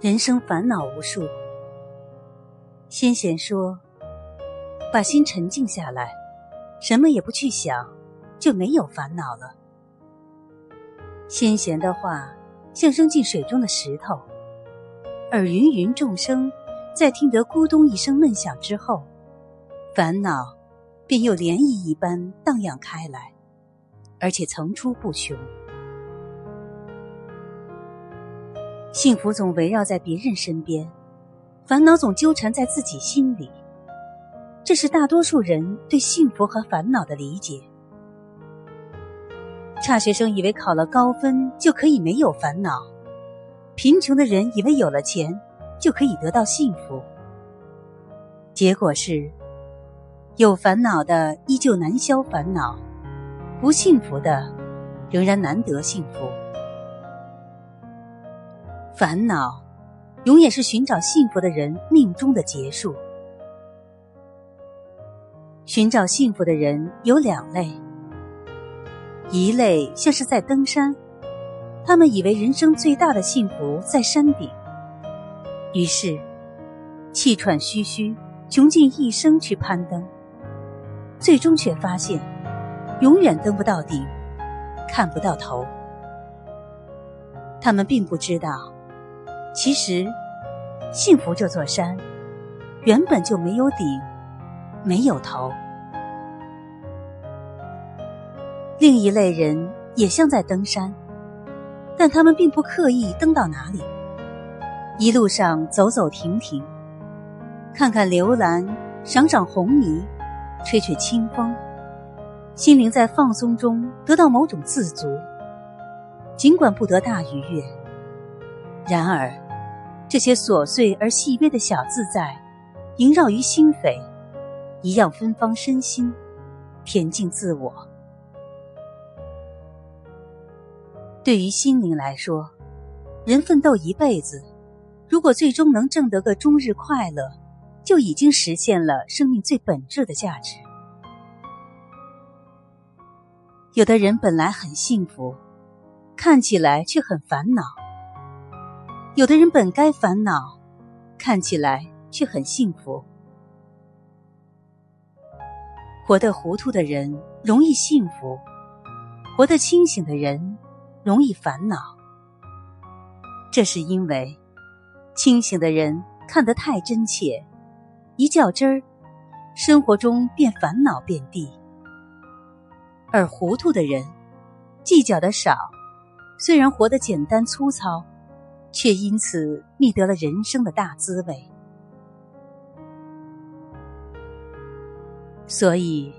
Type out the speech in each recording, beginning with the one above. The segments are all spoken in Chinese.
人生烦恼无数。先贤说：“把心沉静下来，什么也不去想，就没有烦恼了。”先贤的话像扔进水中的石头，而芸芸众生在听得咕咚一声闷响之后，烦恼便又涟漪一般荡漾开来，而且层出不穷。幸福总围绕在别人身边，烦恼总纠缠在自己心里。这是大多数人对幸福和烦恼的理解。差学生以为考了高分就可以没有烦恼，贫穷的人以为有了钱就可以得到幸福。结果是，有烦恼的依旧难消烦恼，不幸福的仍然难得幸福。烦恼，永远是寻找幸福的人命中的结束。寻找幸福的人有两类，一类像是在登山，他们以为人生最大的幸福在山顶，于是气喘吁吁，穷尽一生去攀登，最终却发现永远登不到顶，看不到头。他们并不知道。其实，幸福这座山原本就没有顶，没有头。另一类人也像在登山，但他们并不刻意登到哪里，一路上走走停停，看看流岚，赏赏红泥，吹吹清风，心灵在放松中得到某种自足。尽管不得大愉悦，然而。这些琐碎而细微的小自在，萦绕于心扉，一样芬芳身心，恬静自我。对于心灵来说，人奋斗一辈子，如果最终能挣得个终日快乐，就已经实现了生命最本质的价值。有的人本来很幸福，看起来却很烦恼。有的人本该烦恼，看起来却很幸福。活得糊涂的人容易幸福，活得清醒的人容易烦恼。这是因为清醒的人看得太真切，一较真儿，生活中便烦恼遍地；而糊涂的人计较的少，虽然活得简单粗糙。却因此觅得了人生的大滋味。所以，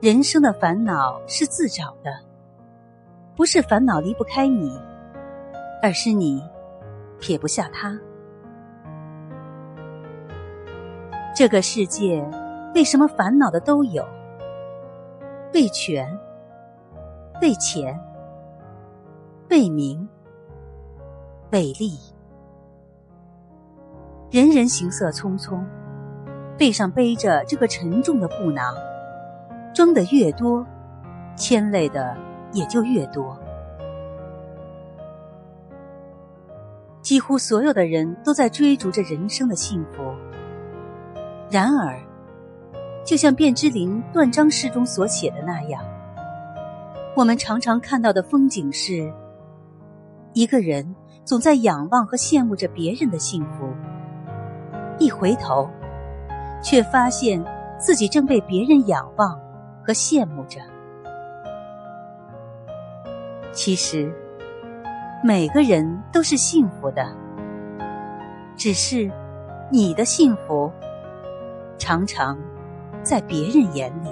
人生的烦恼是自找的，不是烦恼离不开你，而是你撇不下他。这个世界为什么烦恼的都有？为权，为钱，为名。为利，人人行色匆匆，背上背着这个沉重的布囊，装的越多，牵累的也就越多。几乎所有的人都在追逐着人生的幸福，然而，就像卞之琳断章诗中所写的那样，我们常常看到的风景是，一个人。总在仰望和羡慕着别人的幸福，一回头，却发现自己正被别人仰望和羡慕着。其实，每个人都是幸福的，只是你的幸福常常在别人眼里。